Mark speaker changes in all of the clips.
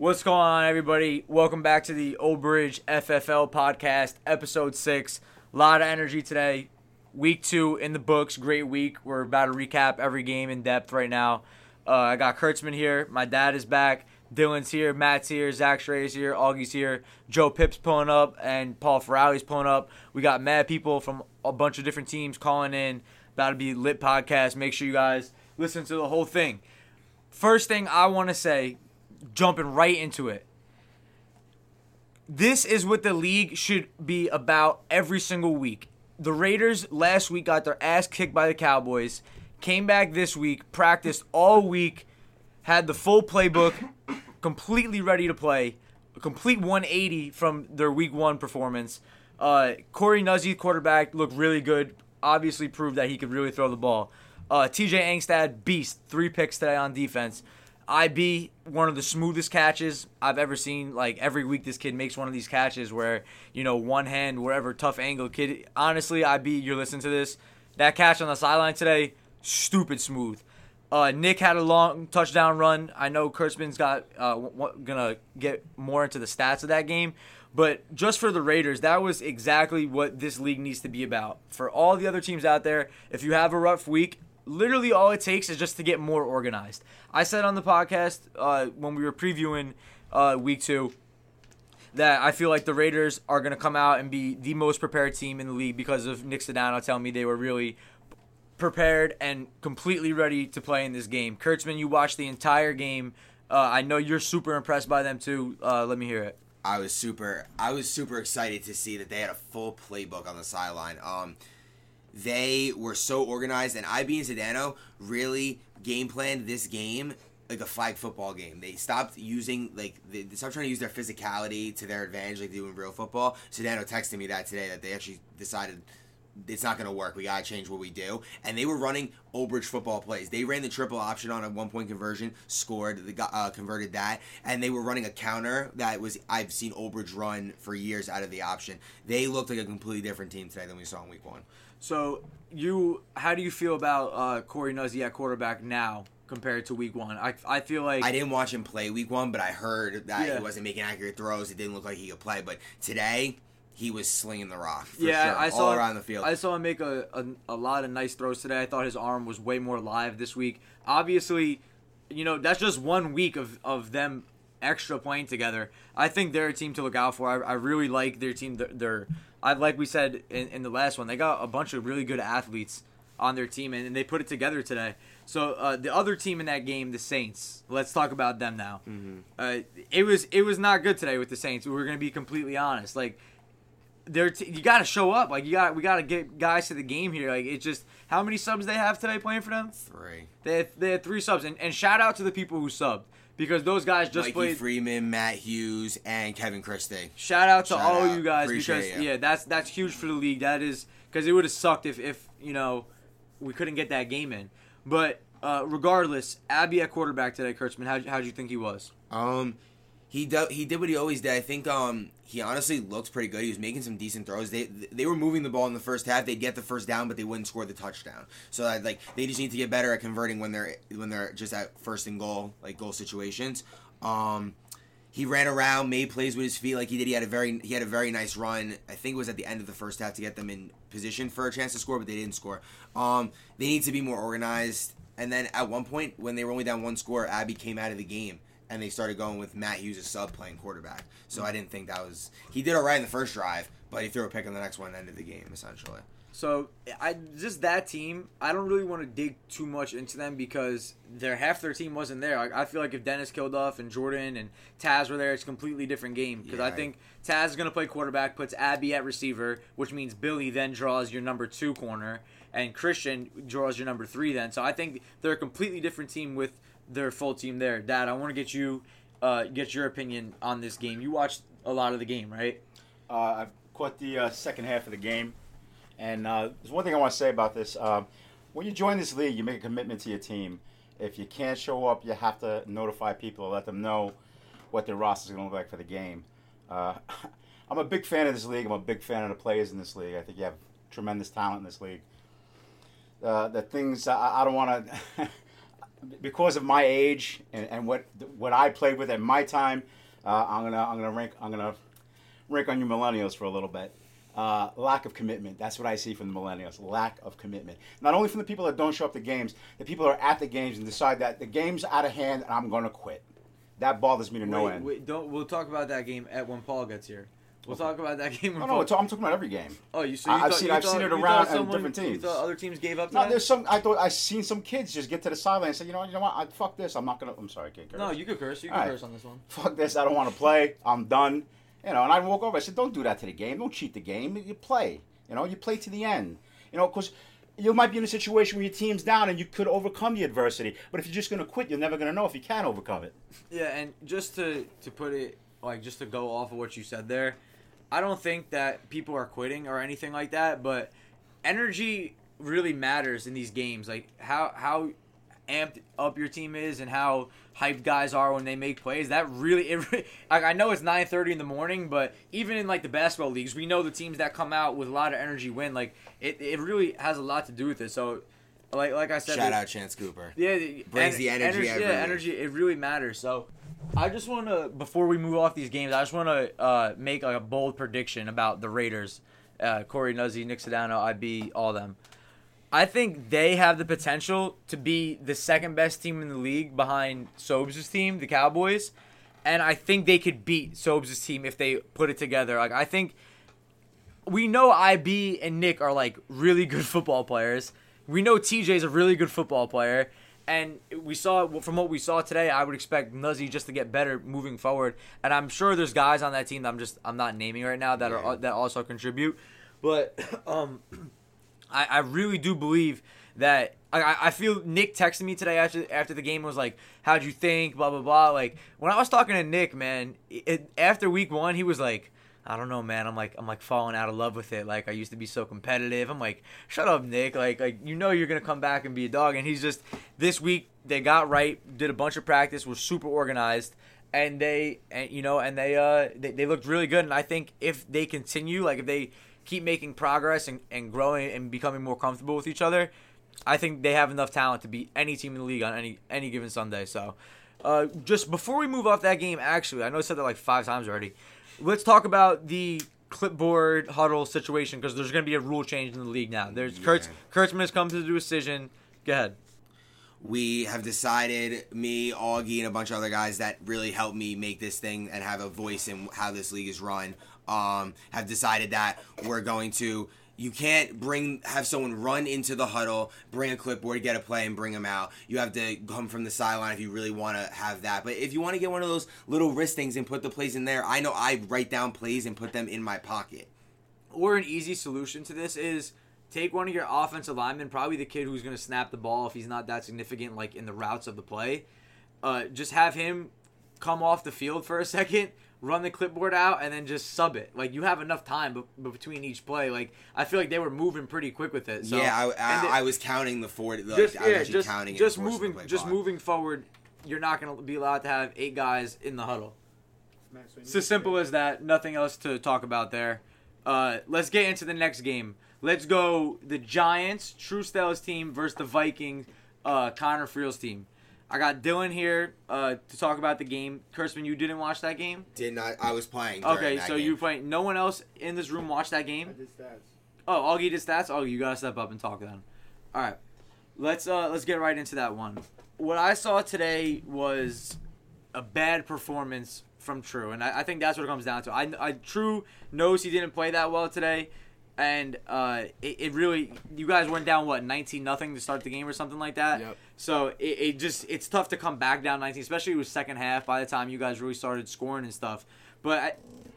Speaker 1: What's going on, everybody? Welcome back to the Old Bridge FFL podcast, episode six. A lot of energy today. Week two in the books. Great week. We're about to recap every game in depth right now. Uh, I got Kurtzman here. My dad is back. Dylan's here. Matt's here. Zach Stray's here. Augie's here. Joe Pipp's pulling up, and Paul Ferrali's pulling up. We got mad people from a bunch of different teams calling in. About to be lit podcast. Make sure you guys listen to the whole thing. First thing I want to say, jumping right into it. This is what the league should be about every single week. The Raiders last week got their ass kicked by the Cowboys, came back this week, practiced all week, had the full playbook, completely ready to play, a complete 180 from their week one performance. Uh, Corey Nuzzy, quarterback, looked really good. Obviously, proved that he could really throw the ball. Uh, TJ Angstad, beast, three picks today on defense. IB, one of the smoothest catches I've ever seen. Like every week, this kid makes one of these catches where you know one hand, wherever tough angle. Kid, honestly, IB, you're listening to this. That catch on the sideline today, stupid smooth. Uh, Nick had a long touchdown run. I know Kurtzman's got uh, w- gonna get more into the stats of that game, but just for the Raiders, that was exactly what this league needs to be about. For all the other teams out there, if you have a rough week, literally all it takes is just to get more organized. I said on the podcast uh, when we were previewing uh, week two that I feel like the Raiders are going to come out and be the most prepared team in the league because of Nick Sedano telling me they were really prepared and completely ready to play in this game. Kurtzman, you watched the entire game. Uh, I know you're super impressed by them too. Uh, let me hear it.
Speaker 2: I was super I was super excited to see that they had a full playbook on the sideline. Um they were so organized and IB and Sedano really game planned this game like a flag football game. They stopped using like they, they stopped trying to use their physicality to their advantage like they do in real football. Sedano texted me that today that they actually decided it's not going to work. We got to change what we do. And they were running Old Bridge football plays. They ran the triple option on a one point conversion, scored, got, uh, converted that, and they were running a counter that was I've seen Old Bridge run for years out of the option. They looked like a completely different team today than we saw in week one.
Speaker 1: So you, how do you feel about uh, Corey Nuzzy at quarterback now compared to week one? I, I feel like
Speaker 2: I didn't watch him play week one, but I heard that
Speaker 1: Yeah.
Speaker 2: he wasn't making accurate throws. It didn't look like he could play. But today, he was slinging the rock. For
Speaker 1: yeah,
Speaker 2: sure,
Speaker 1: I
Speaker 2: all
Speaker 1: saw
Speaker 2: around the field.
Speaker 1: I saw him make a, a a lot of nice throws today. I thought his arm was way more live this week. Obviously, you know that's just one week of of them extra playing together. I think they're a team to look out for. I, I really like their team. They're, they're I like we said in, in the last one, they got a bunch of really good athletes on their team, and, and they put it together today. So uh, the other team in that game, the Saints. Let's talk about them now. Uh, it was it was not good today with the Saints. We're gonna be completely honest. Like they're t- you got to show up. Like you got we got to get guys to the game here. Like it's just how many subs they have today playing for them.
Speaker 2: Three.
Speaker 1: They had, they had three subs, and, and shout out to the people who subbed because those guys just
Speaker 2: Mikey
Speaker 1: played.
Speaker 2: Freeman, Matt Hughes, and Kevin Christie.
Speaker 1: Shout out to
Speaker 2: Shout
Speaker 1: all
Speaker 2: out.
Speaker 1: you guys
Speaker 2: Appreciate
Speaker 1: because
Speaker 2: you.
Speaker 1: yeah, that's that's huge for the league. That is because it would have sucked if if you know we couldn't get that game in. But uh, regardless, Abby at quarterback today, Kurtzman. How how'd you think he was?
Speaker 2: Um, he do, he did what he always did. I think um he honestly looked pretty good. He was making some decent throws. They they were moving the ball in the first half. They'd get the first down, but they wouldn't score the touchdown. So I, like they just need to get better at converting when they're when they're just at first and goal like goal situations. Um. He ran around, made plays with his feet like he did. He had a very he had a very nice run. I think it was at the end of the first half to get them in position for a chance to score, but they didn't score. Um, they need to be more organized. And then at one point, when they were only down one score, Abby came out of the game and they started going with Matt Hughes as sub playing quarterback. So I didn't think that was he did all right in the first drive, but he threw a pick on the next one and ended the game essentially.
Speaker 1: So I just that team. I don't really want to dig too much into them because their half their team wasn't there. I, I feel like if Dennis Kilduff and Jordan and Taz were there, it's a completely different game. Because
Speaker 2: Yeah,
Speaker 1: I
Speaker 2: I-
Speaker 1: think Taz is gonna play quarterback, puts Abby at receiver, which means Billy then draws your number two corner, and Christian draws your number three. Then, so I think they're a completely different team with their full team there. Dad, I want to get you uh, get your opinion on this game. You watched a lot of the game, right?
Speaker 3: Uh, I've caught the uh, second half of the game, and uh, there's one thing I want to say about this. Um, when you join this league, you make a commitment to your team. If you can't show up, you have to notify people let them know what their roster is going to look like for the game. Uh, I'm a big fan of this league. I'm a big fan of the players in this league. I think you have tremendous talent in this league. Uh, the things I, I don't want to. because of my age and, and what what I played with at my time, uh, I'm gonna I'm gonna rank I'm gonna rank on you millennials for a little bit. Uh, lack of commitment. That's what I see from the millennials. Lack of commitment. Not only from the people that don't show up to games, the people who are at the games and decide that the game's out of hand and I'm going to quit. That bothers me to no
Speaker 1: wait,
Speaker 3: end.
Speaker 1: wait, don't. We'll talk about that game at when Paul gets here. We'll talk about that game
Speaker 3: no, no, I'm talking about every game.
Speaker 1: oh, you. So
Speaker 3: I-
Speaker 1: you
Speaker 3: I've
Speaker 1: thought,
Speaker 3: seen-
Speaker 1: you
Speaker 3: I've
Speaker 1: thought-
Speaker 3: seen it around
Speaker 1: someone-
Speaker 3: different
Speaker 1: You
Speaker 3: teams.
Speaker 1: thought other teams gave up.
Speaker 3: No,
Speaker 1: today?
Speaker 3: there's some. I thought I seen some kids just get to the sideline and say, you know, you know what? I, fuck this. I'm not gonna. I'm sorry, I can't curse.
Speaker 1: No, you could curse. You could
Speaker 3: right.
Speaker 1: curse on this one.
Speaker 3: fuck this, I don't want to play, I'm done. You know, and I walk over, I said, don't do that to the game, don't cheat the game, you play. You know, you play to the end. You know, because you might be in a situation where your team's down and you could overcome the adversity. But if you're just going to quit, you're never going to know if you can overcome it.
Speaker 1: Yeah, and just to to put it like just to go off of what you said there, I don't think that people are quitting or anything like that, but energy really matters in these games. Like how how amped up your team is and how hyped guys are when they make plays. That really, it, re- like I know it's nine thirty in the morning, but even in like the basketball leagues, we know the teams that come out with a lot of energy win. Like it, it really has a lot to do with it. So, like like I said,
Speaker 2: Shout
Speaker 1: the-
Speaker 2: out Chance Cooper.
Speaker 1: yeah,
Speaker 2: Brings the energy every
Speaker 1: yeah, energy. It really matters. So, I just want to before we move off these games, I just want to uh, make like a bold prediction about the Raiders. Uh, Corey Nuzzi, Nick Sedano, IB, all them. I think they have the potential to be the second best team in the league behind Sobes' team, the Cowboys, and I think they could beat Sobes' team if they put it together. Like I think we know IB and Nick are like really good football players. We know TJ's a really good football player. And we saw from what we saw today, I would expect Nuzzy just to get better moving forward. And I'm sure there's guys on that team that I'm just I'm not naming right now that are that also contribute. But um, I, I really do believe that I, I feel Nick texted me today after after the game was like, "How'd you think?" Blah blah blah. Like when I was talking to Nick, man, it, after week one, he was like, "I don't know, man. I'm like I'm like falling out of love with it. Like I used to be so competitive." I'm like, "Shut up, Nick. Like like you know you're gonna come back and be a dog." And he's just this week they got right, did a bunch of practice, was super organized. And they, and you know, and they, uh, they, they looked really good. And I think if they continue, like if they keep making progress and, and growing and becoming more comfortable with each other, I think they have enough talent to beat any team in the league on any any given Sunday. So, uh, just before we move off that game, actually, I know I said that like five times already. Let's talk about the clipboard huddle situation because there's going to be a rule change in the league now. There's Kurtz Kurtzman has come to the decision. Go ahead.
Speaker 2: we have decided, me, Augie, and a bunch of other guys that really helped me make this thing and have a voice in how this league is run, um, have decided that we're going to. You can't bring have someone run into the huddle, bring a clipboard, get a play, and bring them out. You have to come from the sideline if you really want to have that. But if you want to get one of those little wrist things and put the plays in there, I know I write down plays and put them in my pocket.
Speaker 1: or an easy solution to this is take one of your offensive linemen, probably the kid who's going to snap the ball if he's not that significant, like in the routes of the play. Uh, just have him come off the field for a second, run the clipboard out, and then just sub it. Like you have enough time be- between each play. Like I feel like they were moving pretty quick with it. So,
Speaker 2: yeah, I, I,
Speaker 1: the-
Speaker 2: I was counting the forty. Like,
Speaker 1: just
Speaker 2: I was
Speaker 1: yeah, just
Speaker 2: counting it
Speaker 1: just
Speaker 2: before
Speaker 1: moving just
Speaker 2: clock.
Speaker 1: moving forward. You're not going to be allowed to have eight guys in the huddle. It's as simple as that. Nothing else to talk about there. Uh, let's get into the next game. Let's go the Giants, True Stell's team versus the Vikings, uh, Connor Friel's team. I got Dylan here uh, to talk about the game. Kurtzman, you didn't watch that game?
Speaker 2: Did not. I was playing.
Speaker 1: Okay,
Speaker 2: that
Speaker 1: so
Speaker 2: game.
Speaker 1: you playing. No one else in this room watched that game?
Speaker 4: did stats.
Speaker 1: Oh, Augie did stats. Oh, you gotta step up and talk then. All right, let's uh let's get right into that one. What I saw today was a bad performance from True, and I, I think that's what it comes down to. I, I True knows he didn't play that well today, and uh, it, it really you guys went down what nineteen nothing to start the game or something like that.
Speaker 4: Yep.
Speaker 1: So it, it just it's tough to come back down nineteen, especially with second half. By the time you guys really started scoring and stuff, but I,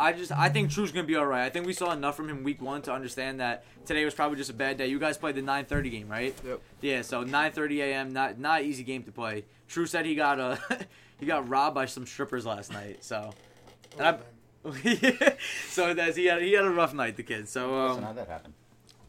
Speaker 1: I just I think True's gonna be all right. I think we saw enough from him week one to understand that today was probably just a bad day. You guys played the 9:30 game, right?
Speaker 4: Yep.
Speaker 1: Yeah, so 9:30 a.m. not not easy game to play. True said he got uh, he got robbed by some strippers last night. So, and I, so that's he had he had a rough night, the kid. So
Speaker 3: Listen,
Speaker 1: um,
Speaker 3: how'd that happen?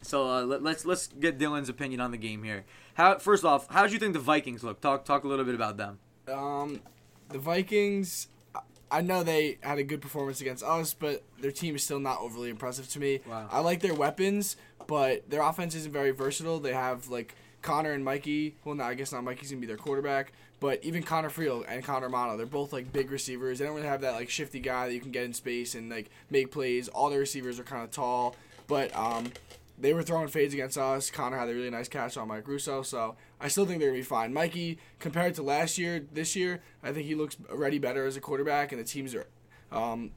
Speaker 1: so uh, let, let's let's get Dylan's opinion on the game here. How first off, how did you think the Vikings look? Talk talk a little bit about them.
Speaker 4: Um, the Vikings. I- I know they had a good performance against us, but their team is still not overly impressive to me.
Speaker 1: Wow.
Speaker 4: I like their weapons, but their offense isn't very versatile. They have like Connor and Mikey. Well, no, I guess not. Mikey's gonna be their quarterback, but even Connor Friel and Connor Mono, they're both like big receivers. They don't really have that like shifty guy that you can get in space and like make plays. All their receivers are kind of tall, but um, they were throwing fades against us. Connor had a really nice catch on Mike Russo, so I still think they're gonna be fine. Mikey, compared to last year, this year, I think he looks already better as a quarterback, and the teams are. Um,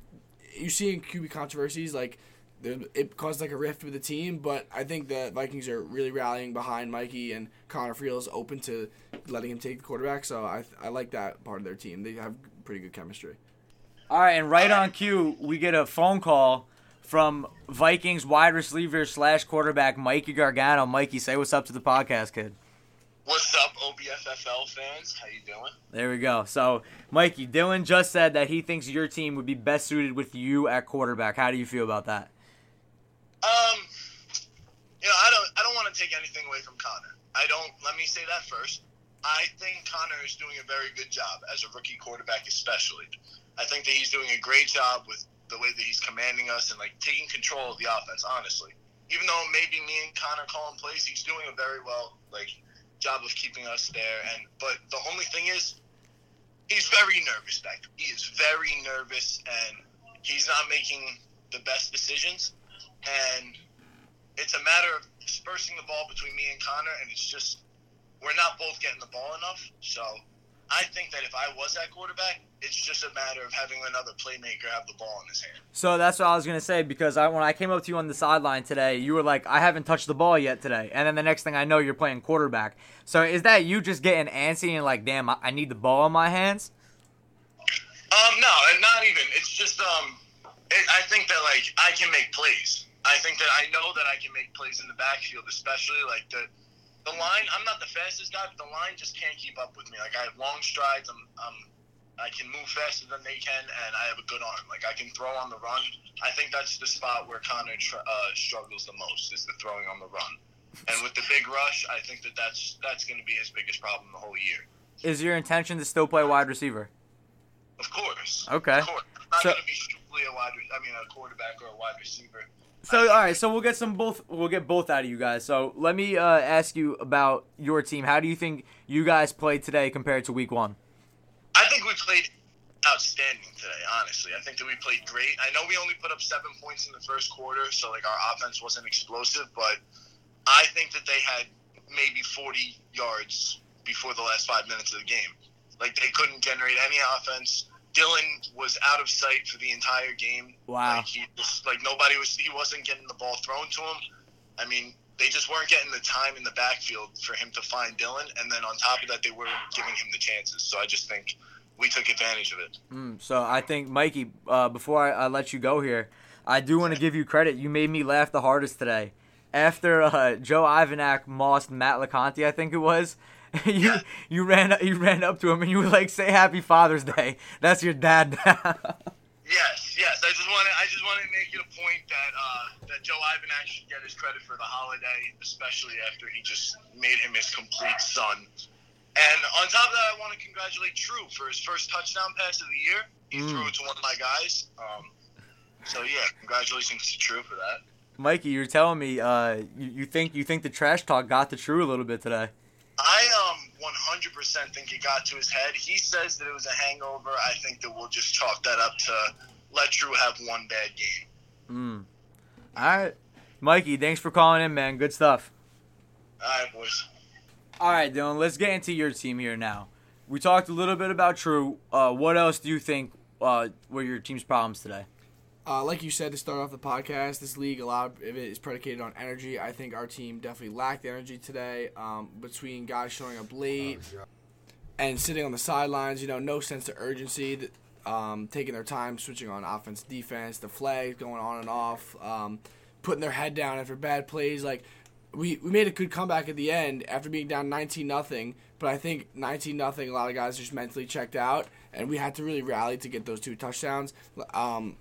Speaker 4: you see in QB controversies like it caused like a rift with the team, but I think the Vikings are really rallying behind Mikey and Connor Friel is open to letting him take the quarterback. So I I like that part of their team. They have pretty good chemistry.
Speaker 1: All right, and right on cue, we get a phone call from Vikings wide receiver slash quarterback Mikey Gargano. Mikey, say what's up to the podcast, kid.
Speaker 5: What's up, OBFFL fans? How you doing?
Speaker 1: There we go. So, Mikey, Dylan just said that he thinks your team would be best suited with you at quarterback. How do you feel about that?
Speaker 5: Um, you know, I don't, I don't want to take anything away from Connor. I don't. Let me say that first. I think Connor is doing a very good job as a rookie quarterback, especially. I think that he's doing a great job with the way that he's commanding us and like taking control of the offense. Honestly, even though maybe me and Connor call him plays, he's doing a very well like job of keeping us there. And but the only thing is, he's very nervous back. He is very nervous, and he's not making the best decisions. And it's a matter of dispersing the ball between me and Connor, and it's just we're not both getting the ball enough. So I think that if I was that quarterback, it's just a matter of having another playmaker have the ball in his hand.
Speaker 1: So that's what I was gonna say because I when I came up to you on the sideline today, you were like, "I haven't touched the ball yet today," and then the next thing I know, you're playing quarterback. So is that you just getting antsy and like, "Damn, I, I need the ball in my hands"?
Speaker 5: Um, no, and not even. It's just um, it, I think that like I can make plays. I think that I know that I can make plays in the backfield, especially like the the line. I'm not the fastest guy, but the line just can't keep up with me. Like I have long strides. I'm, I'm I can move faster than they can, and I have a good arm. Like I can throw on the run. I think that's the spot where Connor tr- uh, struggles the most is the throwing on the run. And with the big rush, I think that that's that's going to be his biggest problem the whole year.
Speaker 1: Is your intention to still play wide receiver?
Speaker 5: Of course.
Speaker 1: Okay.
Speaker 5: Of course. I'm not
Speaker 1: So-
Speaker 5: going to be strictly a wide. re- I mean, a quarterback or a wide receiver.
Speaker 1: So all right, so we'll get some both. We'll get both out of you guys. So let me uh, ask you about your team. How do you think you guys played today compared to week one?
Speaker 5: I think we played outstanding today. Honestly, I think that we played great. I know we only put up seven points in the first quarter, so like our offense wasn't explosive, but I think that they had maybe 40 yards before the last five minutes of the game. Like they couldn't generate any offense. Dylan was out of sight for the entire game.
Speaker 1: Wow.
Speaker 5: Like he just like nobody was. He wasn't getting the ball thrown to him. I mean, they just weren't getting the time in the backfield for him to find Dylan, and then on top of that, they weren't giving him the chances. So I just think we took advantage of it.
Speaker 1: Mm, so I think Mikey, uh, before I, I let you go here, I do want to give you credit. You made me laugh the hardest today. After uh, Joe Ivanak mossed Matt LeConte, I think it was. you you ran you ran up to him and you were like, "Say Happy Father's Day." That's your dad now.
Speaker 5: Yes, yes. I just want to. I just want to make it a point that uh, that Joe Ivanak should get his credit for the holiday, especially after he just made him his complete son. And on top of that, I want to congratulate True for his first touchdown pass of the year. He
Speaker 1: Mm.
Speaker 5: threw it to one of my guys. Um, so yeah, congratulations to True for that.
Speaker 1: Mikey, you're telling me uh, you, you think you think the trash talk got to True a little bit today.
Speaker 5: I um 100% think it got to his head. He says that it was a hangover. I think that we'll just chalk that up to let True have one bad game.
Speaker 1: Mm. All right, Mikey, thanks for calling in, man. Good stuff.
Speaker 5: All right, boys.
Speaker 1: All right, Dylan, let's get into your team here now. We talked a little bit about True. Uh, what else do you think uh, were your team's problems today?
Speaker 4: Uh, like you said to start off the podcast, this league a lot of it is predicated on energy. I think our team definitely lacked energy today. Um, between guys showing up late and sitting on the sidelines, you know, no sense of urgency. Um, taking their time, switching on offense, defense, the flags going on and off, um, putting their head down after bad plays. Like we, we made a good comeback at the end after being down 19 nothing. But I think 19 nothing, a lot of guys just mentally checked out, and we had to really rally to get those two touchdowns. Um,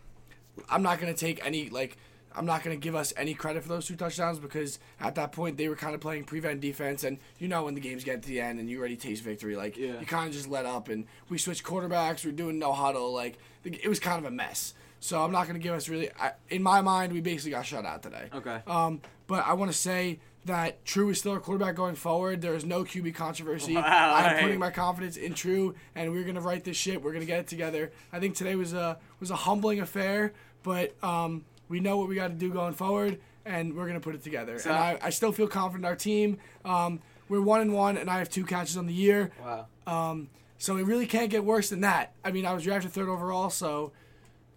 Speaker 4: I'm not gonna take any like I'm not gonna give us any credit for those two touchdowns because at that point they were kind of playing prevent defense and you know when the games get to the end and you already taste victory like
Speaker 1: Yeah.
Speaker 4: you kind of just let up and we switched quarterbacks we're doing no huddle like it was kind of a mess so I'm not gonna give us really I, in my mind we basically got shut out today
Speaker 1: Okay.
Speaker 4: um, but I want to say that True is still our quarterback going forward. There is no QB controversy.
Speaker 1: Wow,
Speaker 4: I'm
Speaker 1: hey.
Speaker 4: putting my confidence in True, and we're gonna write this shit. We're gonna get it together. I think today was a was a humbling affair, but um, we know what we got to do going forward, and we're gonna put it together.
Speaker 1: So-
Speaker 4: and I, I still feel confident in our team. Um, we're one and one, and I have two catches on the year.
Speaker 1: Wow.
Speaker 4: Um, so it really can't get worse than that. I mean, I was drafted third overall, so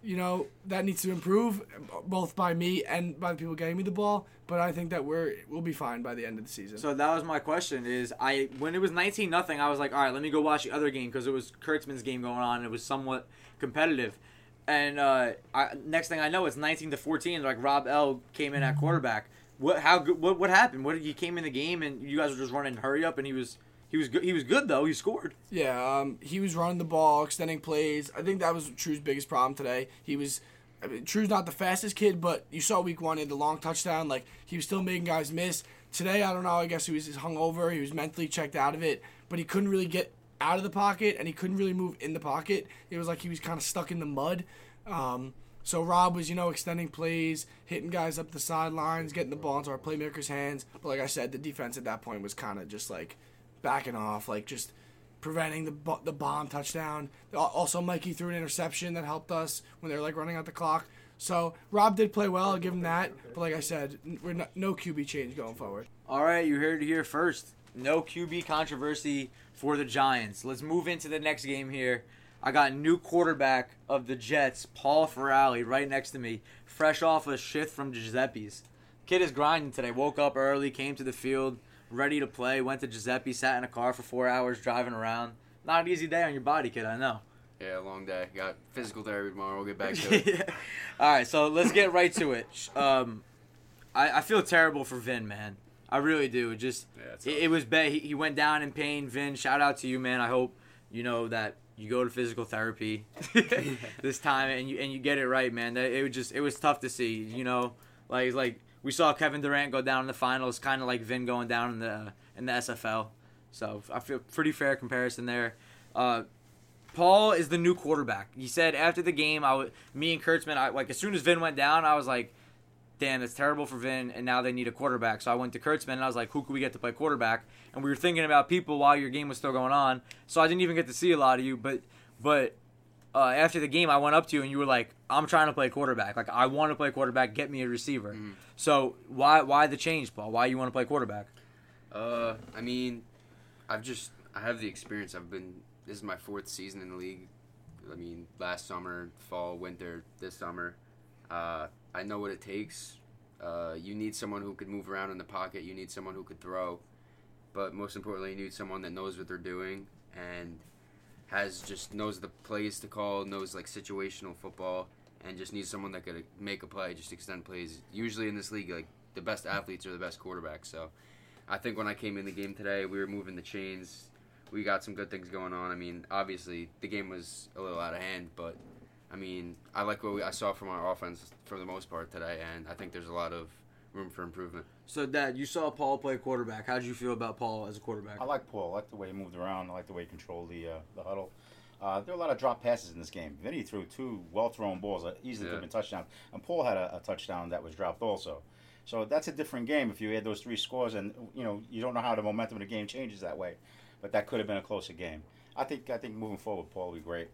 Speaker 4: you know that needs to improve, both by me and by the people getting me the ball. But I think that we're we'll be fine by the end of the season.
Speaker 1: So that was my question. Is I when it was nineteen nothing, I was like, all right, let me go watch the other game because it was Kurtzman's game going on. and It was somewhat competitive, and uh, I, next thing I know, it's nineteen to fourteen. Like Rob L came in at quarterback. What? How? What? What happened? What? He came in the game and you guys were just running hurry up, and he was he was good. He was good though. He scored.
Speaker 4: Yeah, um, he was running the ball, extending plays. I think that was True's biggest problem today. He was, I mean, True's not the fastest kid, but you saw week one in the long touchdown. Like he was still making guys miss. Today, I don't know. I guess he was just hungover. He was mentally checked out of it, but he couldn't really get out of the pocket, and he couldn't really move in the pocket. It was like he was kind of stuck in the mud. Um, so Rob was, you know, extending plays, hitting guys up the sidelines, getting the ball into our playmakers' hands. But like I said, the defense at that point was kind of just like backing off, like just preventing the the bomb touchdown. Also, Mikey threw an interception that helped us when they were like running out the clock. So Rob did play well. I'll give him that. But like I said, we're not, no QB change going forward.
Speaker 1: All right, you heard it here first. No QB controversy for the Giants. Let's move into the next game here. I got new quarterback of the Jets, Paul Ferrali, right next to me, fresh off a shift from Giuseppe's. Kid is grinding today. Woke up early, came to the field, ready to play. Went to Giuseppe, sat in a car for four hours driving around. Not an easy day on your body, kid. I know.
Speaker 6: Yeah, long day. Got physical therapy tomorrow. We'll get back to it.
Speaker 1: All right, so let's get right to it. Um, I, I feel terrible for Vin, man. I really do. It Just
Speaker 6: Yeah,
Speaker 1: it, it was bad. He, he went down in pain. Vin, shout out to you, man. I hope you know that you go to physical therapy this time and you and you get it right, man. That it was just it was tough to see. You know, like like we saw Kevin Durant go down in the finals, kind of like Vin going down in the in the FFL. So I feel pretty fair comparison there. Uh, Paul is the new quarterback. He said after the game, I would, me and Kurtzman, I like as soon as Vin went down, I was like, "Damn, it's terrible for Vin." And now they need a quarterback. So I went to Kurtzman and I was like, "Who could we get to play quarterback?" And we were thinking about people while your game was still going on. So I didn't even get to see a lot of you. But but uh, after the game, I went up to you and you were like, "I'm trying to play quarterback. Like I want to play quarterback. Get me a receiver." So why why the change, Paul? Why you want to play quarterback?
Speaker 6: Uh, I mean, I've just I have the experience. I've been this is my fourth season in the league. I mean, last summer, fall, winter, this summer. Uh, I know what it takes. Uh, you need someone who could move around in the pocket. You need someone who could throw, but most importantly, you need someone that knows what they're doing and has just knows the plays to call, knows like situational football, and just needs someone that could make a play, just extend plays. Usually in this league, like the best athletes are the best quarterbacks. So. I think when I came in the game today, we were moving the chains. We got some good things going on. I mean, obviously the game was a little out of hand, but I mean, I like what we, I saw from our offense for the most part today, and I think there's a lot of room for improvement.
Speaker 1: So, Dad, you saw Paul play quarterback. How did you feel about Paul as a quarterback?
Speaker 3: I like Paul. I like the way he moved around. I like the way he controlled the uh, the huddle. Uh, there were a lot of drop passes in this game. Vinny threw two well thrown balls that easily could have been touchdowns, and Paul had a, a touchdown that was dropped also. So that's a different game if you had those three scores, and you know you don't know how the momentum of the game changes that way, but that could have been a closer game. I think I think moving forward, Paul will be great.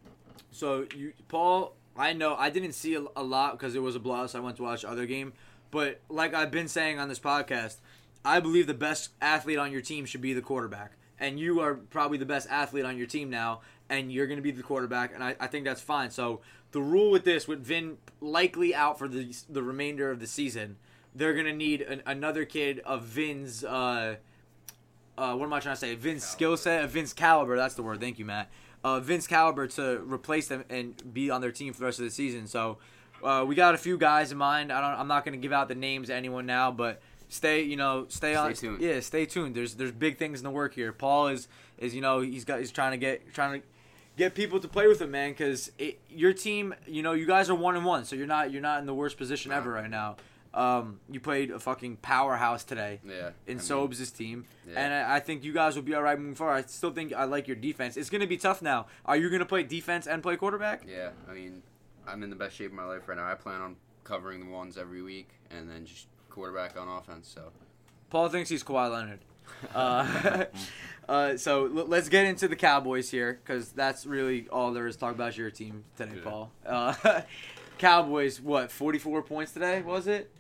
Speaker 1: So you, Paul, I know I didn't see a, a lot because it was a blowout. So I went to watch the other game, but like I've been saying on this podcast, I believe the best athlete on your team should be the quarterback, and you are probably the best athlete on your team now, and you're going to be the quarterback, and I, I think that's fine. So the rule with this, with Vin likely out for the the remainder of the season, they're going to need an, another kid of Vin's. Uh, uh, what am I trying to say? Vin's skill set, uh, Vin's caliber. That's the word. Thank you, Matt. Uh, Vin's caliber to replace them and be on their team for the rest of the season. So uh, we got a few guys in mind. I don't. I'm not going to give out the names to anyone now, but stay. You know, stay, on.
Speaker 6: tuned.
Speaker 1: Yeah, stay tuned. There's there's big things in the work here. Paul is is you know he's got he's trying to get trying to get people to play with him, man. Because your team, you know, you guys are one and one, so you're not you're not in the worst position ever right now. Um, you played a fucking powerhouse today
Speaker 6: Yeah.
Speaker 1: in
Speaker 6: I
Speaker 1: Sobes' team,
Speaker 6: Yeah.
Speaker 1: and I, I think you guys will be all right moving forward. I still think I like your defense. It's going to be tough now. Are you going to play defense and play quarterback?
Speaker 6: Yeah, I mean, I'm in the best shape of my life right now. I plan on covering the ones every week and then just quarterback on offense. So
Speaker 1: Paul thinks he's Kawhi Leonard. Uh, uh, so l- let's get into the Cowboys here because that's really all there is to talk about your team today,
Speaker 6: Yeah.
Speaker 1: Paul. Uh, Cowboys, what, 44 points today? Was it?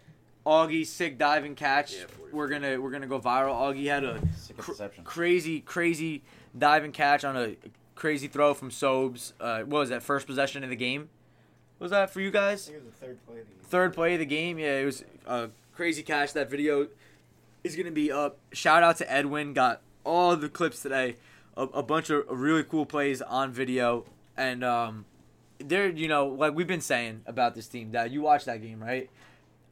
Speaker 1: Augie sick diving catch.
Speaker 6: Yeah,
Speaker 1: we're gonna we're gonna go viral. Augie had a cr- crazy crazy diving catch on a crazy throw from Sobes. Uh, what was that first possession of the game? Was that for you guys?
Speaker 7: I think it was the third play of the game.
Speaker 1: third play of the game. Yeah, it was a crazy catch. That video is gonna be up. Shout out to Edwin. Got all the clips today. A, a bunch of really cool plays on video, and um, they're you know like we've been saying about this team. That you watched that game, right?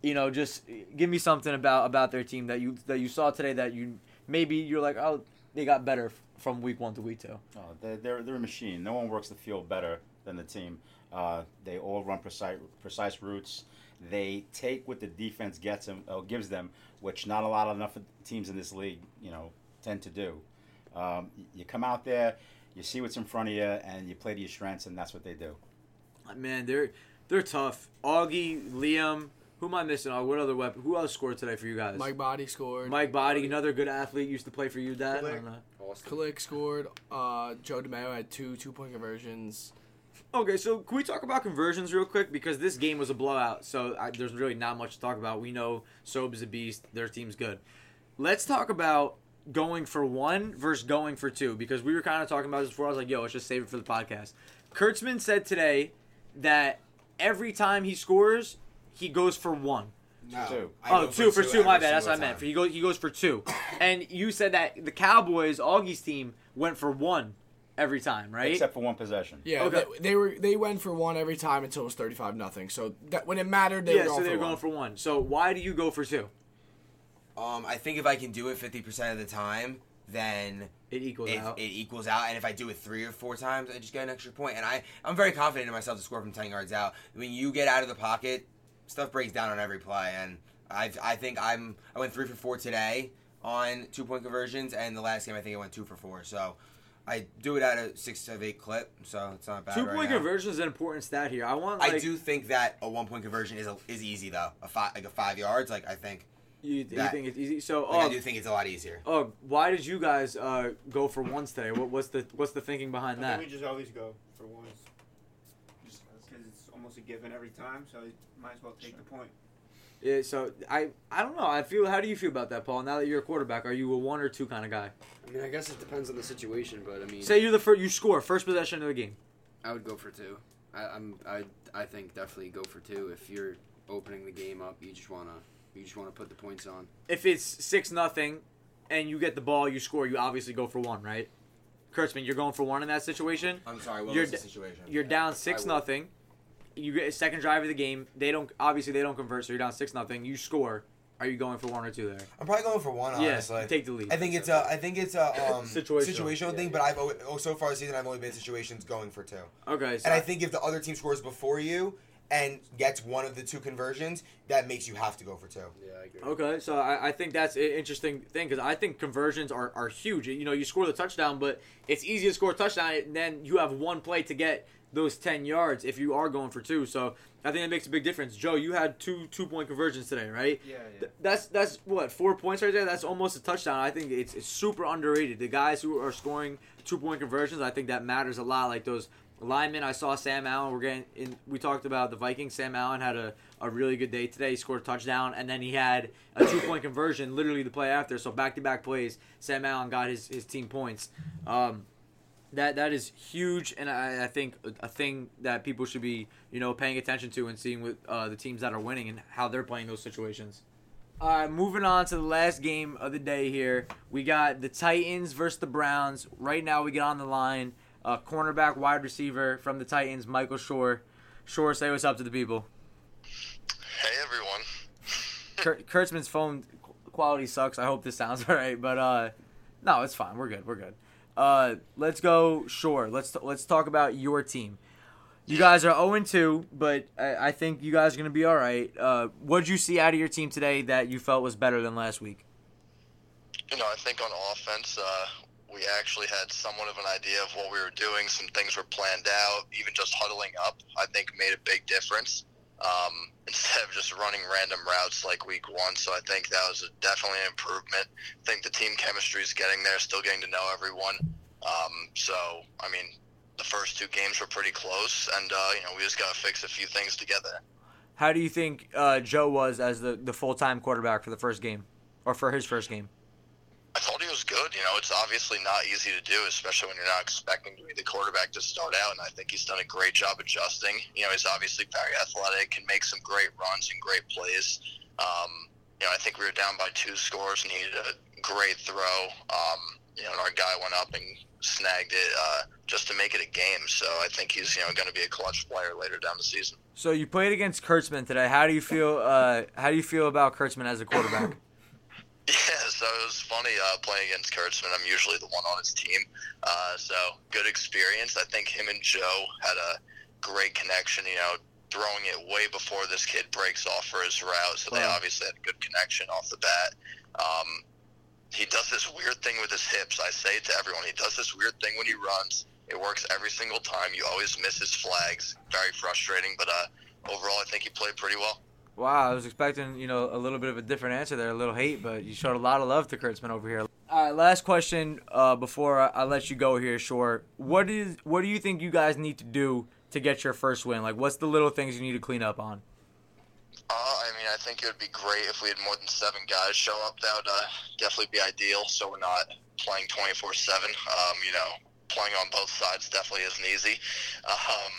Speaker 1: You know, just give me something about about their team that you that you saw today that you maybe you're like oh they got better from week one to week two.
Speaker 3: Oh, they're, they're, they're a machine. No one works the field better than the team. Uh, they all run precise precise routes. They take what the defense gets them, uh, gives them, which not a lot of enough teams in this league, you know, tend to do. Um, you come out there, you see what's in front of you, and you play to your strengths, and that's what they do.
Speaker 1: Man, they're they're tough. Augie, Liam, who am I missing? Oh, what other weapon? Who else scored today for you guys?
Speaker 4: Mike Body scored.
Speaker 1: Mike Body, another good athlete, used to play for you, Dad. I
Speaker 7: Click.
Speaker 1: don't know.
Speaker 6: Austin.
Speaker 4: Kalik scored. Uh, Joe DeMeo had two two point conversions.
Speaker 1: Okay, so can we talk about conversions real quick because this game was a blowout, so I, there's really not much to talk about. We know Sobe is a beast; their team's good. Let's talk about going for one versus going for two because we were kind of talking about this before. I was like, "Yo, let's just save it for the podcast." Kurtzman said today that every time he scores, he goes for one.
Speaker 2: No.
Speaker 3: Two.
Speaker 2: I
Speaker 1: Oh,
Speaker 2: go
Speaker 1: two for two. My bad. That's what I meant.
Speaker 2: time.
Speaker 1: He goes. He goes for two. and you said that the Cowboys, Augie's team, went for one every time, right?
Speaker 3: Except for one possession.
Speaker 4: Yeah,
Speaker 1: Okay.
Speaker 4: they, they were they went for one every time until it was thirty five nothing. So that when it mattered, they
Speaker 1: yeah,
Speaker 4: were going
Speaker 1: so they
Speaker 4: for
Speaker 1: were going
Speaker 4: one.
Speaker 1: for one. So why do you go for two?
Speaker 2: Um, I think if I can do it fifty percent of the time, then
Speaker 1: It equals
Speaker 2: it,
Speaker 1: out.
Speaker 2: it equals out. And if I do it three or four times, I just get an extra point. And I, I'm very confident in myself to score from ten yards out. When you get out of the pocket, stuff breaks down on every play. And I, I think I'm, I went three for four today on two point conversions, and the last game I think I went two for four. So I do it at a six of eight clip, so it's not bad.
Speaker 1: Two
Speaker 2: right
Speaker 1: point
Speaker 2: now.
Speaker 1: conversion is an important stat here. I want. Like,
Speaker 2: I do think that a one point conversion is a, is easy though. A five like a five yards, like I think.
Speaker 1: You, you
Speaker 2: that-
Speaker 1: think it's easy? So,
Speaker 2: Like,
Speaker 1: oh,
Speaker 2: I do think it's a lot easier.
Speaker 1: oh, why did you guys uh, go for ones today? What, what's the what's the thinking behind
Speaker 7: I
Speaker 1: that?
Speaker 7: think we just always go for ones. Just because it's almost a given every time, so you might as well take the point.
Speaker 1: Yeah, so I I don't know. I feel. How do you feel about that, Paul? Now that you're a quarterback, are you a one or two kind of guy?
Speaker 6: I mean, I guess it depends on the situation, but I mean,
Speaker 1: Say you're the first. You score first possession of the game.
Speaker 6: I would go for two. I, I'm I I think definitely go for two. If you're opening the game up, you just wanna you just wanna put the points on.
Speaker 1: If it's six nothing, and you get the ball, you score. You obviously go for one, right? Kurtzman, you're going for one in that situation.
Speaker 2: I'm sorry. What
Speaker 1: You're
Speaker 2: was the
Speaker 1: d-
Speaker 2: situation?
Speaker 1: You're down six nothing. You get a second drive of the game. They don't obviously they don't convert, so you're down six nothing. You score. Are you going for one or two there?
Speaker 2: I'm probably going for one.
Speaker 1: Yeah,
Speaker 2: Honestly,
Speaker 1: take the lead.
Speaker 2: I think it's a. I think it's a um,
Speaker 1: Situational.
Speaker 2: situational, thing. But I've always, oh, so far this season I've only been in situations going for two.
Speaker 1: Okay, so
Speaker 2: And I think if the other team scores before you and gets one of the two conversions, that makes you have to go for two.
Speaker 6: Yeah, I agree.
Speaker 1: Okay, so I, I think that's an interesting thing because I think conversions are, are huge. You know, you score the touchdown, but it's easy to score a touchdown, and then you have one play to get those 10 yards if you are going for two. So I think that makes a big difference. Joe, you had two two point conversions today, right?
Speaker 7: Yeah,
Speaker 1: Th- That's that's what four points right there. That's almost a touchdown. I think it's, it's super underrated. The guys who are scoring two point conversions, I think that matters a lot. Like those linemen, I saw Sam Allen. We're getting in. We talked about the Vikings. Sam Allen had a, a really good day today. He scored a touchdown, and then he had a two point conversion literally the play after. So back to back plays, Sam Allen got his, his team points. Um, that that is huge, and I, I think a, thing that people should be you know paying attention to and seeing with uh, the teams that are winning and how they're playing those situations. All right, moving on to the last game of the day here. We got the Titans versus the Browns. Right now, we get on the line. Uh, cornerback, wide receiver from the Titans, Michael Shore. Shore, say what's up to the people.
Speaker 5: Hey everyone.
Speaker 1: Kurt, Kurtzman's phone quality sucks. I hope this sounds all right, but uh, no, it's fine. We're good. We're good. Uh, let's go. Sure. Let's let's talk about your team. You guys are 0 2, but I, I think you guys are gonna be all right. Uh, what did you see out of your team today that you felt was better than last week?
Speaker 5: You know, I think on offense, uh, we actually had somewhat of an idea of what we were doing. Some things were planned out. Even just huddling up, I think, made a big difference.
Speaker 8: Um, instead of just running random routes like week one. So I think that was a, definitely an improvement. I think the team chemistry is getting there, still getting to know everyone. Um, so I mean, the first two games were pretty close, and uh, you know we just got to fix a few things together.
Speaker 1: How do you think uh, Joe was as the, the full time quarterback for the first game, or for his first game?
Speaker 8: I thought he was good. You know, it's obviously not easy to do, especially when you're not expecting to be the quarterback to start out. And I think he's done a great job adjusting. You know, he's obviously very athletic, can make some great runs and great plays. Um, you know, I think we were down by two scores and he needed a great throw. Um, you know, and our guy went up and snagged it uh, just to make it a game. So I think he's you know going to be a clutch player later down the season.
Speaker 1: So you played against Kurtzman today. How do you feel? Uh, how do you feel about Kurtzman as a quarterback?
Speaker 8: Yeah, so it was funny uh, playing against Kurtzman. I'm usually the one on his team, uh, so good experience. I think him and Joe had a great connection. You know, throwing it way before this kid breaks off for his route, so they obviously had a good connection off the bat. Um, he does this weird thing with his hips. I say it to everyone. He does this weird thing when he runs. It works every single time. You always miss his flags. Very frustrating, but uh, overall, I think he played pretty well.
Speaker 1: Wow, I was expecting you know a little bit of a different answer there, a little hate, but you showed a lot of love to Kurtzman over here. All right, last question uh, before I, let you go here, Shore. What is what do you think you guys need to do to get your first win? Like, what's the little things you need to clean up on?
Speaker 8: Uh, I mean, I think it would be great if we had more than seven guys show up. That would uh, definitely be ideal. So we're not playing twenty four seven. Um, you know, playing on both sides definitely isn't easy. Um,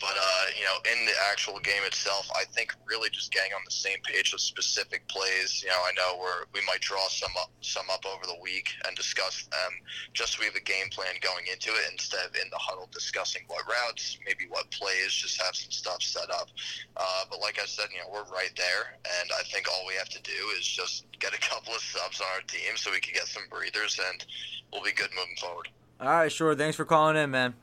Speaker 8: but uh, you know, in the actual game itself, I think really just getting on the same page with specific plays. You know, I know we're we might draw some up some up over the week and discuss them just so we have a game plan going into it instead of in the huddle discussing what routes, maybe what plays, just have some stuff set up. Uh, but like I said, you know, we're right there, and I think all we have to do is just get a couple of subs on our team so we can get some breathers, and we'll be good moving forward.
Speaker 1: All right, sure. Thanks for calling in, man.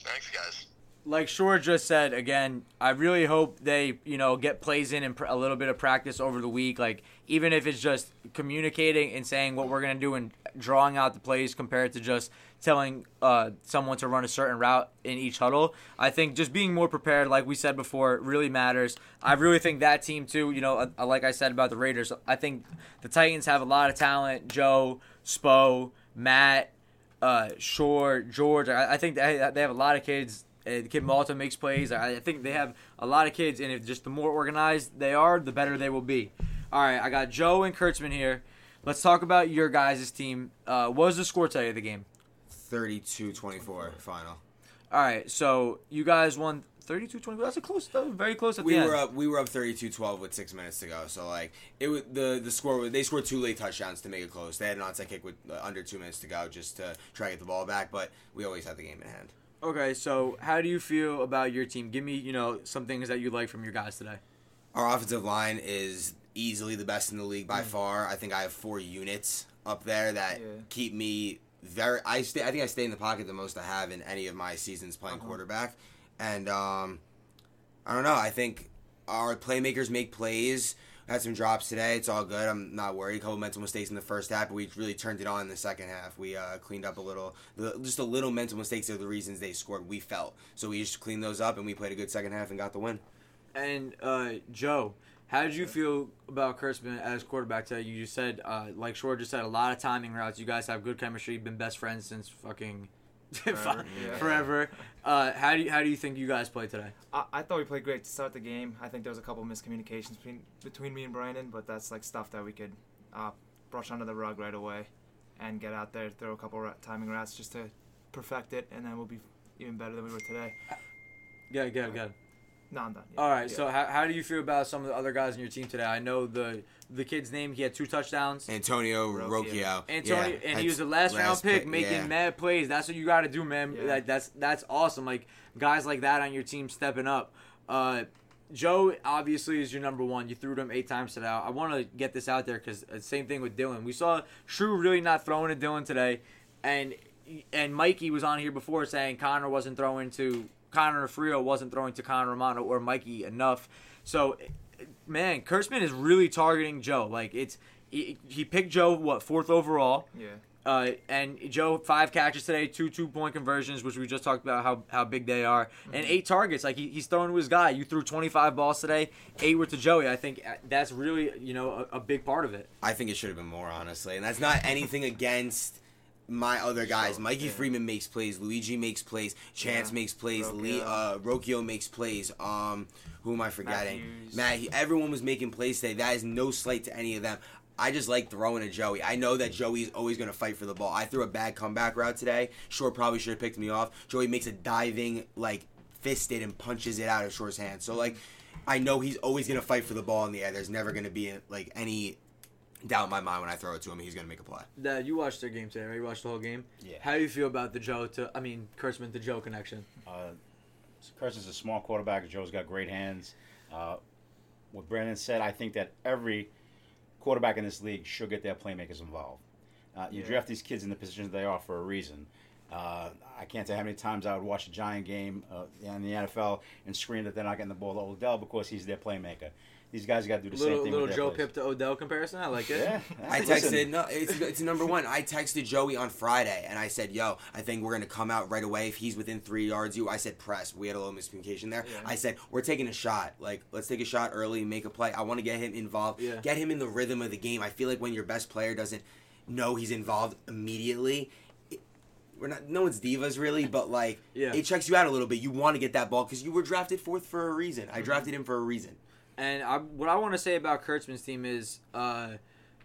Speaker 8: Thanks, guys.
Speaker 1: Like Shore just said again, I really hope they you know get plays in and pr- a little bit of practice over the week. Like even if it's just communicating and saying what we're gonna do and drawing out the plays compared to just telling uh, someone to run a certain route in each huddle. I think just being more prepared, like we said before, really matters. I really think that team too. You know, uh, like I said about the Raiders, I think the Titans have a lot of talent. Joe, Spo, Matt uh, Shore, George. I, I think they, they have a lot of kids. Uh, the kid Malta makes plays. I, I think they have a lot of kids, and if just the more organized they are, the better they will be. All right, I got Joe and Kurtzman here. Let's talk about your guys' team. Uh, what was the score tell you of the game?
Speaker 2: 32-24 final.
Speaker 1: All right, so you guys won 32-24. That's a close, that was very close at
Speaker 2: We
Speaker 1: the end.
Speaker 2: were up. We were up 32-12 with six minutes to go. So like it was the the score. was- They scored two late touchdowns to make it close. They had an onside kick with uh, under two minutes to go just to try to get the ball back. But we always had the game in hand.
Speaker 1: Okay, so how do you feel about your team? Give me, you know, some things that you like from your guys today.
Speaker 2: Our offensive line is easily the best in the league
Speaker 1: Mm.
Speaker 2: by far. I think I have four units up there that
Speaker 9: Yeah.
Speaker 2: keep me very. I stay. I think I stay in the pocket the most I have in any of my seasons playing
Speaker 9: Uh-huh.
Speaker 2: quarterback, and um, I don't know. I think our playmakers make plays. Had some drops today. It's all good. I'm not worried. A couple mental mistakes in the first half, but we really turned it on in the second half. We uh, cleaned up a little, just a little mental mistakes are the reasons they scored. We felt so we just cleaned those up, and we played a good second half and got the win.
Speaker 1: And uh, Joe, how did you feel about Kurtzman as quarterback today? You just said, uh, like Shore just said, a lot of timing routes. You guys have good chemistry. You've been best friends since fucking forever.
Speaker 9: yeah.
Speaker 1: forever. Uh, how do you, how do you think you guys played today?
Speaker 9: I, I thought we played great to start the game. I think there was a couple of miscommunications between between me and Brandon, but that's like stuff that we could uh, brush under the rug right away and get out there, throw a couple ra- timing rats just to perfect it, and then we'll be even better than we were today.
Speaker 1: Yeah, good, good.
Speaker 9: No, I'm done. Yeah.
Speaker 1: All right.
Speaker 9: Yeah.
Speaker 1: So how, how do you feel about some of the other guys in your team today? I know the the kid's name. He had two touchdowns.
Speaker 2: Antonio
Speaker 9: Rocchio.
Speaker 2: Rocchio.
Speaker 1: Antonio,
Speaker 2: yeah,
Speaker 1: and he was
Speaker 2: that's
Speaker 1: a last, round pick,
Speaker 2: pick,
Speaker 1: making
Speaker 2: yeah.
Speaker 1: mad plays. That's what you got to do, man.
Speaker 9: Yeah.
Speaker 1: That, that's that's awesome. Like guys like that on your team stepping up. Uh, Joe obviously is your number one. You threw to him eight times today. I want to get this out there because same thing with Dylan. We saw True really not throwing to Dylan today, and and Mikey was on here before saying Connor wasn't throwing to Connor Friel wasn't throwing to Connor Romano or Mikey enough. So, man, Kurtzman is really targeting Joe. Like it's he, he picked Joe what fourth overall.
Speaker 9: yeah.
Speaker 1: Uh, and Joe, five catches today, two two point conversions, which we just talked about how, how big they are, and eight targets. Like he, he's throwing to his guy. You threw 25 balls today, eight were to Joey. I think uh, that's really you know a, a big part of it.
Speaker 2: I think it should have been more, honestly. And that's not anything against my other guys. Mikey Freeman makes plays. Luigi makes plays. Chance
Speaker 9: Yeah.
Speaker 2: makes plays.
Speaker 9: Rocchio.
Speaker 2: Lee, uh, Rocchio makes plays. Um, who am I forgetting?
Speaker 9: Hughes.
Speaker 2: Matt. Everyone was making plays today. That is no slight to any of them. I just like throwing to Joey. I know that Joey's always going to fight for the ball. I threw a bad comeback route today. Shore probably should have picked me off. Joey makes a diving, like, fisted and punches it out of Shore's hand. So, like, I know he's always going to fight for the ball in the air. There's never going to be, like, any doubt in my mind when I throw it to him. He's going to make a play.
Speaker 1: Dad, you watched their game today, right? You watched the whole game.
Speaker 3: Yeah.
Speaker 1: How do you feel about the Joe to I mean Kurtzman to Joe connection?
Speaker 3: Uh, Kirsten's a small quarterback. Joe's got great hands. Uh, what Brandon said, I think that every quarterback in this league should get their playmakers involved. Uh, you draft these kids in the positions they are for a reason. Uh, I can't tell how many times I would watch a Giant game uh, in the NFL and scream that they're not getting the ball to Odell because he's their playmaker. These guys got to do the
Speaker 1: Little
Speaker 3: same thing
Speaker 1: little
Speaker 3: with
Speaker 1: Joe. Pip to Odell comparison. I like it.
Speaker 3: Yeah,
Speaker 2: I texted no, it's it's number one. I texted Joey on Friday and I said, "Yo, I think we're gonna come out right away if he's within three yards. of You, I said press. We had a little miscommunication there.
Speaker 4: Yeah.
Speaker 2: I said we're taking a shot. Like let's take a shot early, make a play. I want to get him involved,
Speaker 1: Yeah.
Speaker 2: get him in the rhythm of the game. I feel like when your best player doesn't know he's involved immediately." it- We're not. No one's divas really, but like
Speaker 1: Yeah.
Speaker 2: it checks you out a little bit. You want to get that ball because you were drafted fourth for a reason.
Speaker 1: Mm-hmm.
Speaker 2: I drafted him for a reason.
Speaker 1: And I, what I want to say about Kurtzman's team is, uh,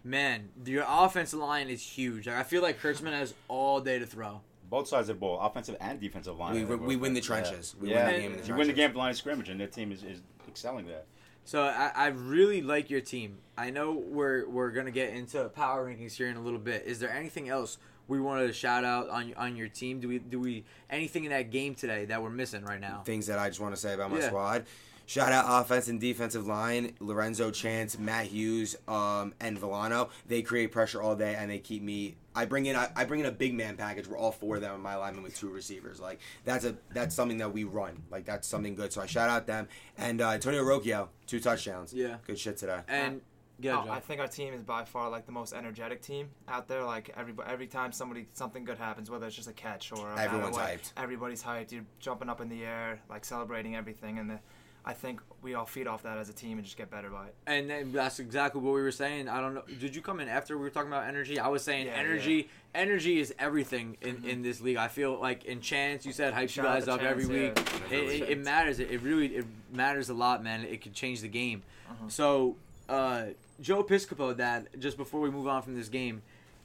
Speaker 1: man, your offensive line is huge. Like, I feel like Kurtzman has all day to throw.
Speaker 3: both sides of the ball, offensive and defensive line.
Speaker 2: We-
Speaker 3: They're
Speaker 2: we win the
Speaker 3: good.
Speaker 2: trenches. We
Speaker 3: yeah.
Speaker 2: win
Speaker 1: the game in the
Speaker 3: you win the game at the line of scrimmage, and their team is, is excelling there.
Speaker 1: So I, I really like your team. I know we're we're gonna get into power rankings here in a little bit. Is there anything else we wanted to shout out on on your team? Do we do we anything in that game today that we're missing right now?
Speaker 2: things that I just want to say about my
Speaker 1: Yeah.
Speaker 2: squad. Shout out offense and defensive line, Lorenzo Chance, Matt Hughes, um, and Villano. They create pressure all day and they keep me. I bring in I, I bring in a big man package where all four of them are my linemen with two receivers. Like that's a that's something that we run. Like that's something good. So I shout out them and uh, Antonio Rocchio, two touchdowns.
Speaker 1: Yeah.
Speaker 2: good shit today.
Speaker 1: And yeah,
Speaker 9: Oh, I think our team is by far like the most energetic team out there. Like every every time somebody something good happens, whether it's just a catch or a bad
Speaker 2: Everyone's
Speaker 9: away,
Speaker 2: hyped.
Speaker 9: Everybody's hyped. You're jumping up in the air, like celebrating everything, and the, I think we all feed off that as a team and just get better by it.
Speaker 1: And then that's exactly what we were saying. I don't know. Did you come in after we were talking about energy? I was saying
Speaker 9: Yeah,
Speaker 1: energy. Energy is everything in, in this league. I feel like in chance you said hype you guys up every week.
Speaker 9: yeah.
Speaker 1: It, it, it matters. It, it really it matters a lot, man. It could change the game.
Speaker 9: Uh-huh.
Speaker 1: So uh, Joe Piscopo, that just before we move on from this game,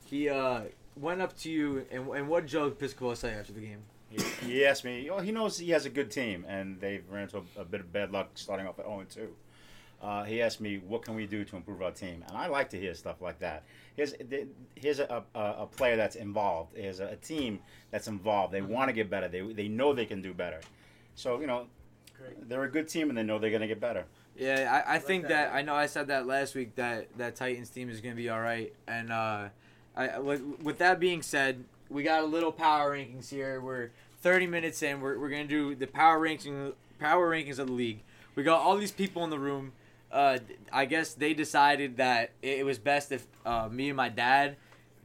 Speaker 1: he uh, went up to you and and what did Joe Piscopo say after the game?
Speaker 3: He, he asked me. Oh, he knows he has a good team, and they've ran into a, a bit of bad luck starting off at 0 2. Uh, he asked me, "What can we do to improve our team?" And I like to hear stuff like that. Here's here's a, a, a player that's involved. Here's a, a team that's involved. They want to get better. They they know they can do better. So you know, they're a good team, and they know they're going to get better.
Speaker 1: Yeah, I, I think that, I know I said that last week that that Titans team is going to be all right. And uh, I with, with that being said, we got a little power rankings here. We're 30 minutes in. We're, we're to do the power ranking power rankings of the league. We got all these people in the room. Uh, I guess they decided that it was best if uh, me and my dad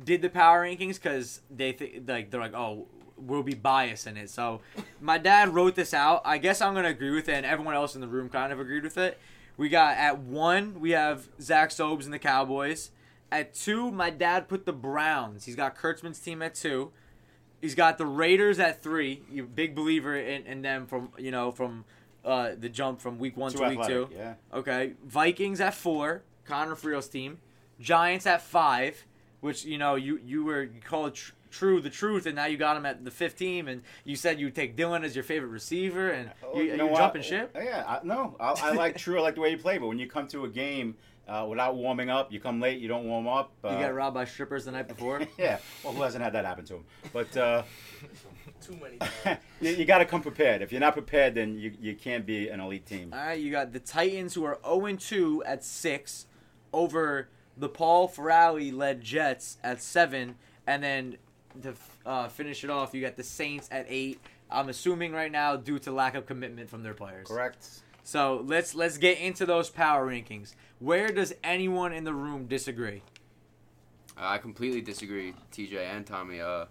Speaker 1: did the power rankings because they think like they're like oh we'll be biased in it. So my dad wrote this out. I guess I'm gonna agree with it, and everyone else in the room kind of agreed with it. We got at one, we have Zach Sobes and the Cowboys. At two, my dad put the Browns. He's got Kurtzman's team at two. He's got the Raiders at three. You big believer in, in them from you know from uh, the jump from week one
Speaker 3: Too
Speaker 1: to week two.
Speaker 3: yeah.
Speaker 1: Okay, Vikings at four. Connor Friel's team. Giants at five, which you know you you were you call it tr- true the truth, and now you got him at the fifth team, and you said you take Dylan as your favorite receiver, and
Speaker 3: Oh,
Speaker 1: you,
Speaker 3: you
Speaker 1: you
Speaker 3: know
Speaker 1: are jumping ship.
Speaker 3: Oh, Yeah, I, no, I, I like True. I like the way you play, but when you come to a game uh, without warming up, you come late, you don't warm up. Uh,
Speaker 1: You got robbed by strippers the night before.
Speaker 3: yeah, well, who hasn't had that happen to him? But uh,
Speaker 4: Too many.
Speaker 3: you, you got to come prepared. If you're not prepared, then you, you can't be an elite team.
Speaker 1: All right, you got the Titans who are 0 2 at 6 over the Paul Ferrari led Jets at 7. And then to uh, finish it off, you got the Saints at 8. I'm assuming right now due to lack of commitment from their players.
Speaker 3: Correct.
Speaker 1: So let's let's get into those power rankings. Where does anyone in the room disagree?
Speaker 6: I completely disagree, TJ and Tommy. Uh,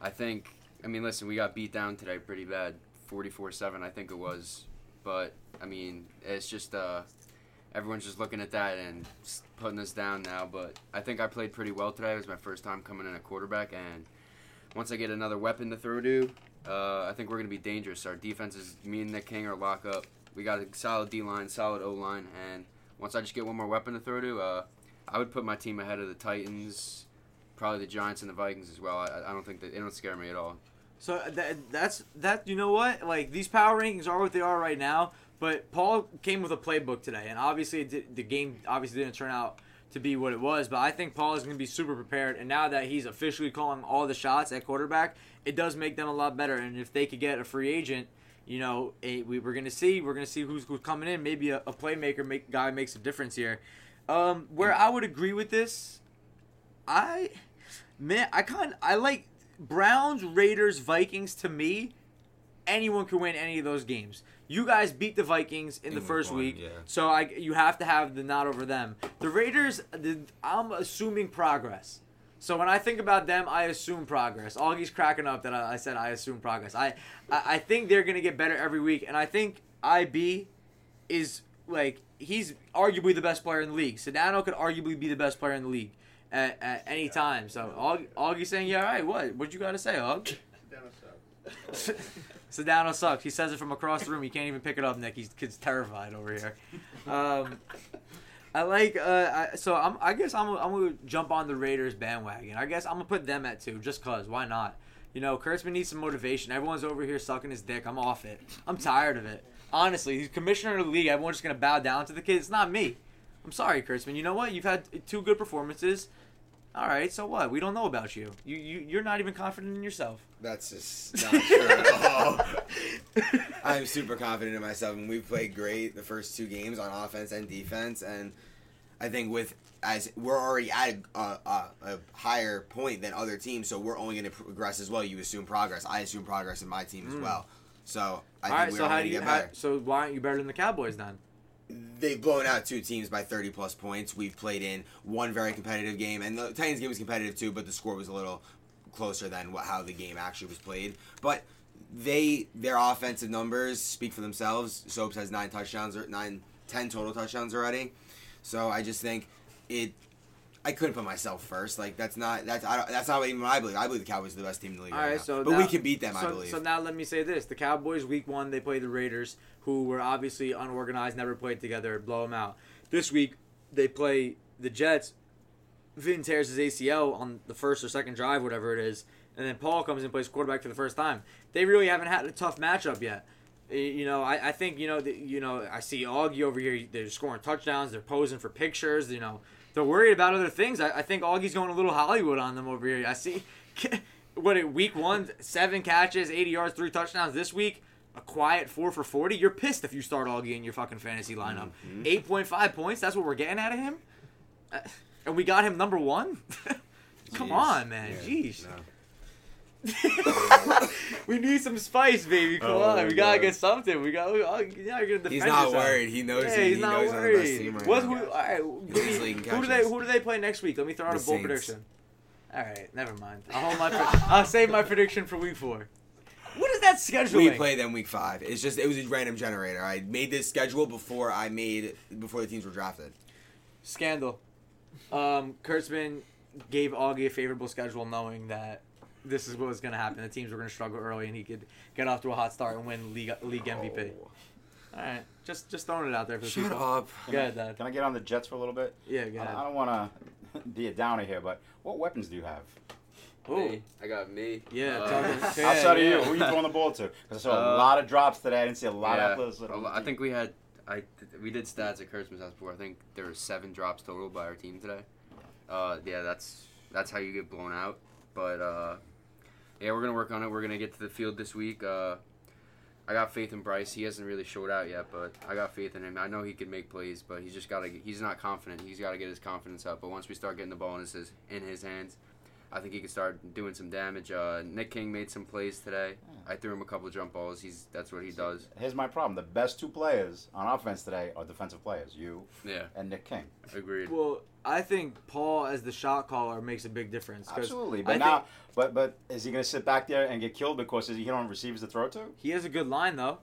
Speaker 6: I think. I mean, listen, we got beat down today pretty bad, forty-four-seven, I think it was. But I mean, it's just uh, everyone's just looking at that and putting us down now. But I think I played pretty well today. It was my first time coming in at quarterback, and once I get another weapon to throw to, uh, I think we're gonna be dangerous. Our defense is me and Nick King are lock up. We got a solid D line, solid O line, and once I just get one more weapon to throw to, uh, I would put my team ahead of the Titans, probably the Giants and the Vikings as well. I, I don't think that they don't scare me at all.
Speaker 1: So uh, that, that's that. You know what? Like these power rankings are what they are right now. But Paul came with a playbook today, and obviously did, the game obviously didn't turn out to be what it was. But I think Paul is going to be super prepared, and now that he's officially calling all the shots at quarterback, it does make them a lot better. And if they could get a free agent, you know, a, we, we're going to see we're going to see who's, who's coming in. Maybe a, a playmaker make, guy makes a difference here. Um, where I would agree with this, I man, I kind I like Browns, Raiders, Vikings. To me, anyone can win any of those games. You guys beat the Vikings in,
Speaker 2: In
Speaker 1: the first week,
Speaker 2: yeah.
Speaker 1: so I you have to have the nod over them. The Raiders, the, I'm assuming progress. So when I think about them, I assume progress. Augie's cracking up that I, I said I assume progress. I, I I think they're gonna get better every week, and I think IB is like he's arguably the best player in the league. Sedano could arguably be the best player in the league at, at any time. So Aug, Augie's saying, "Yeah, all right. What? What you got to say, Aug?" Sedano sucks. Sedano sucks. He says it from across the room. He can't even pick it up, Nick. He's kid's terrified over here. Um, I like. Uh, I, so I'm. I guess I'm. I'm gonna jump on the Raiders bandwagon. I guess I'm gonna put them at two, just cause. Why not? You know, Kurtzman needs some motivation. Everyone's over here sucking his dick. I'm off it. I'm tired of it. Honestly, he's commissioner of the league. Everyone's just gonna bow down to the kid. It's not me. I'm sorry, Kurtzman. You know what? You've had two good performances. All right, so what? We don't know about you. You you you're not even confident in yourself.
Speaker 2: That's just not true at all. I'm super confident in myself, and we've played great the first two games on offense and defense. And I think with as we're already at a, a, a higher point than other teams, so we're only going to progress as well. You assume progress. I assume progress in my team as hmm. well. So I
Speaker 1: All
Speaker 2: think
Speaker 1: right, so how do you? How, so why aren't you better than the Cowboys then?
Speaker 2: They've blown out two teams by 30 plus points. We've played in one very competitive game, and the Titans game was competitive too, but the score was a little closer than what, how the game actually was played. But they their offensive numbers speak for themselves. Soaps has nine touchdowns or nine, ten total touchdowns already. So I just think it. I couldn't put myself first. Like that's not that's I don't, that's not even what I believe. I believe the Cowboys are the best team in the league
Speaker 1: All
Speaker 2: right,
Speaker 1: right,
Speaker 2: now.
Speaker 1: so
Speaker 2: but
Speaker 1: now-
Speaker 2: we can beat them.
Speaker 1: so,
Speaker 2: I believe.
Speaker 1: So now let me say this: the Cowboys, week one, they played the Raiders, who were obviously unorganized, never played together, blow them out. This week they play the Jets. Vin tears his ACL on the first or second drive, whatever it is, and then Paul comes and plays quarterback for the first time. They really haven't had a tough matchup yet. Eh, You know, I, I think you know, the, you know, I see Augie over here. They're scoring touchdowns. They're posing for pictures. You know, they're worried about other things. I, I think Augie's going a little Hollywood on them over here. I see, what it week one, seven catches, eighty yards, three touchdowns. This week, a quiet four for forty. You're pissed if you start Augie in your fucking fantasy lineup. Eight point five points. That's what we're getting out of him, Uh, and we got him number one. Come
Speaker 2: Jeez.
Speaker 1: on, man.
Speaker 2: Yeah,
Speaker 1: Jeez.
Speaker 2: no.
Speaker 1: we need some spice, baby. Come
Speaker 3: Oh,
Speaker 1: on, we gotta get something. We got. Oh, yeah, you're gonna defend
Speaker 2: He's not
Speaker 1: yourself.
Speaker 2: worried. He knows.
Speaker 1: Yeah,
Speaker 2: he,
Speaker 1: he's
Speaker 2: he
Speaker 1: not
Speaker 2: knows
Speaker 1: worried.
Speaker 2: right
Speaker 1: What?
Speaker 2: now.
Speaker 1: Who? All right. Who, who do they? Who do they play next week? Let me throw out
Speaker 2: The
Speaker 1: a bold
Speaker 2: Saints.
Speaker 1: prediction. All right, never mind. I'll hold my. Pre- I'll save my prediction for week four. What is that scheduling?
Speaker 2: We play them week five. It's just it was a random generator. I made this schedule before I made before the teams were drafted.
Speaker 1: Scandal. Um, Kurtzman gave Augie a favorable schedule, knowing that this is what was going to happen. The teams were going to struggle early, and he could get off to a hot start and win league league MVP. All right, just just throwing it out there for the
Speaker 2: Shut
Speaker 1: people.
Speaker 2: up.
Speaker 1: Go ahead, Dad.
Speaker 3: Can I get on the Jets for a little bit?
Speaker 1: Yeah, go
Speaker 3: I,
Speaker 1: ahead.
Speaker 3: I don't want to be a downer here, but what weapons do you have?
Speaker 1: Ooh.
Speaker 6: Me. I got me.
Speaker 1: Yeah,
Speaker 6: Uh,
Speaker 1: talk- yeah,
Speaker 3: Outside
Speaker 1: yeah.
Speaker 3: of you, who you throwing the ball to? Because I saw a
Speaker 6: Uh,
Speaker 3: lot of drops today. I didn't see a lot
Speaker 6: yeah,
Speaker 3: of athleticism.
Speaker 6: a I think we had. I we did stats at Kurtzman's house before. I think there were seven drops total by our team today. Uh, yeah, that's that's how you get blown out. But uh, yeah, we're gonna work on it. We're gonna get to the field this week. Uh, I got faith in Bryce. He hasn't really showed out yet, but I got faith in him. I know he can make plays, but he's just gotta. He's not confident. He's got to get his confidence up. But once we start getting the ball in his in his hands, I think he can start doing some damage. Uh, Nick King made some plays today. I threw him a couple of jump balls. He's that's what he does.
Speaker 3: Here's my problem: the best two players on offense today are defensive players, you
Speaker 6: Yeah,
Speaker 3: and Nick King.
Speaker 6: agreed.
Speaker 1: Well, I think Paul as the shot caller makes a big difference.
Speaker 3: Absolutely,
Speaker 1: I
Speaker 3: but
Speaker 1: think
Speaker 3: now, but but is he going to sit back there and get killed because he don't receivers to throw to?
Speaker 1: he has a good line though.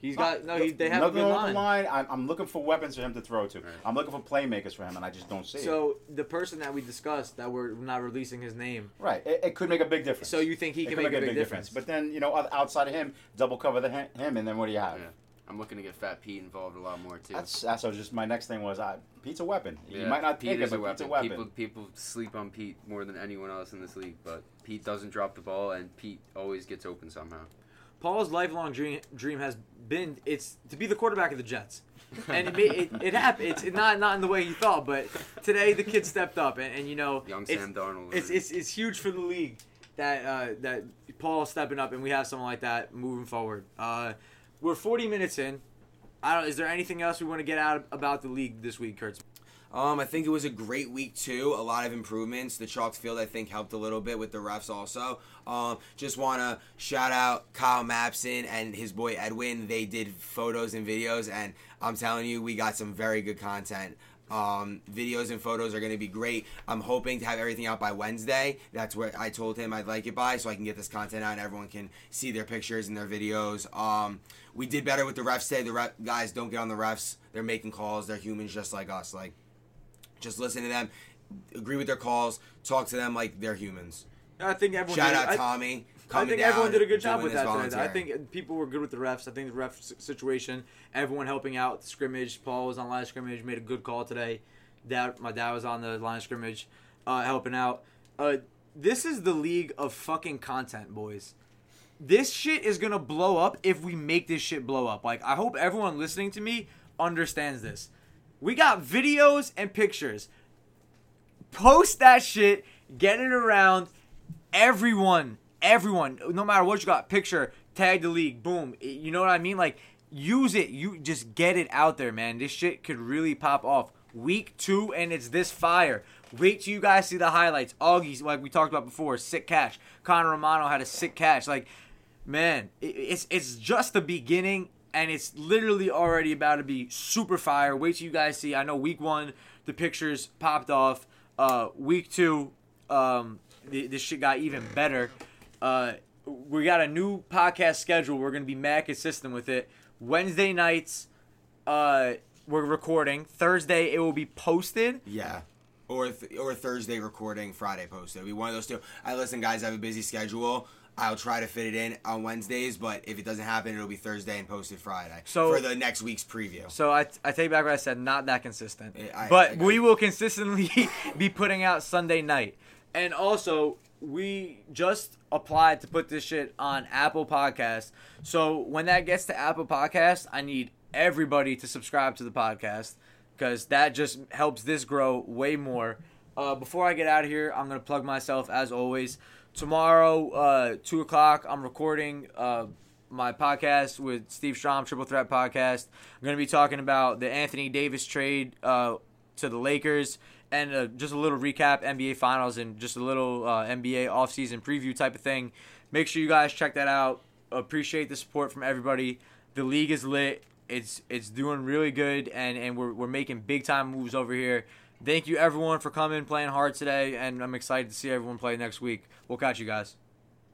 Speaker 1: He's got no. He, they have a good
Speaker 3: wrong
Speaker 1: line.
Speaker 3: line. I'm, I'm looking for weapons for him to throw to.
Speaker 6: Right.
Speaker 3: I'm looking for playmakers for him, and I just don't see it.
Speaker 1: So the person that we discussed that we're not releasing his name.
Speaker 3: Right, it, it could make a big difference.
Speaker 1: So you think he
Speaker 3: It
Speaker 1: can
Speaker 3: could
Speaker 1: make, a big, difference?
Speaker 3: But then you know, outside of him, double cover the him, and then what do you have?
Speaker 6: Yeah. I'm looking to get Fat Pete involved a lot more too.
Speaker 3: That's that's what just my next thing was. I, Pete's a weapon.
Speaker 6: yeah,
Speaker 3: You might not
Speaker 6: Pete
Speaker 3: take
Speaker 6: is
Speaker 3: it,
Speaker 6: a
Speaker 3: but
Speaker 6: weapon.
Speaker 3: Pete's a weapon.
Speaker 6: People people sleep on Pete more than anyone else in this league, but Pete doesn't drop the ball, and Pete always gets open somehow.
Speaker 1: Paul's lifelong dream dream has been it's to be the quarterback of the Jets, and it it, it, it happened. It's not not in the way he thought, but today the kid stepped up, and, and you know
Speaker 6: Young
Speaker 1: it's,
Speaker 6: Sam Darnold.
Speaker 1: it's, it's it's huge for the league that uh, that Paul's stepping up, and we have someone like that moving forward. Uh, we're 40 minutes in. I don't. Is there anything else we want to get out about the league this week, Kurtz?
Speaker 2: Um, I think it was a great week too. A lot of improvements. The chalk field I think helped a little bit with the refs also. Um, just wanna shout out Kyle Mapson and his boy Edwin. They did photos and videos, and I'm telling you, we got some very good content. Um, videos and photos are going to be great. I'm hoping to have everything out by Wednesday. That's what I told him I'd like it by, so I can get this content out and everyone can see their pictures and their videos. Um, we did better with the refs today. The ref, guys don't get on the refs. They're making calls. They're humans just like us. Like just listen to them, agree with their calls, talk to them like they're humans.
Speaker 1: I think everyone.
Speaker 2: Shout out
Speaker 1: I,
Speaker 2: Tommy.
Speaker 1: I think everyone did a good job with that today. I think people were good with the refs. I think the ref situation, everyone helping out the scrimmage. Paul was on line of scrimmage, made a good call today. Dad, my dad was on the line of scrimmage, uh, helping out. Uh, this is the league of fucking content, boys. This shit is gonna blow up if we make this shit blow up. Like, I hope everyone listening to me understands this. We got videos and pictures. Post that shit, get it around. Everyone, everyone, no matter what you got, picture, tag the league, boom. You know what I mean? Like, use it. You just get it out there, man. This shit could really pop off. Week two, and it's this fire. Wait till you guys see the highlights. Augie's, like we talked about before, sick catch. Connor Romano had a sick catch. Like, man, it's it's just the beginning, and it's literally already about to be super fire. Wait till you guys see. I know week one, the pictures popped off. Uh, week two, um, this shit got even better. Uh, we got a new podcast schedule. We're gonna be mad consistent with it. Wednesday nights, uh, we're recording. Thursday, it will be posted.
Speaker 2: Yeah. Or th- or Thursday recording, Friday posted. It'll be one of those two. I listen, guys. I have a busy schedule. I'll try to fit it in on Wednesdays, but if it doesn't happen, it'll be Thursday and posted Friday
Speaker 1: So-
Speaker 2: for the next week's preview.
Speaker 1: So I, I take back what I said. Not that consistent,
Speaker 2: I-
Speaker 1: but
Speaker 2: I-
Speaker 1: we will consistently be putting out Sunday night. And also, we just applied to put this shit on Apple Podcast. So when that gets to Apple Podcast, I need everybody to subscribe to the podcast because that just helps this grow way more. Uh, before I get out of here, I'm gonna plug myself as always. Tomorrow, uh, two o'clock, I'm recording uh, my podcast with Steve Strom, Triple Threat Podcast. I'm gonna be talking about the Anthony Davis trade uh, to the Lakers and uh, just a little recap NBA Finals and just a little uh, NBA offseason preview type of thing. Make sure you guys check that out. Appreciate the support from everybody. The league is lit. It's it's doing really good, and, and we're, we're making big time moves over here. Thank you everyone for coming, playing hard today, and I'm excited to see everyone play next week. We'll catch you guys.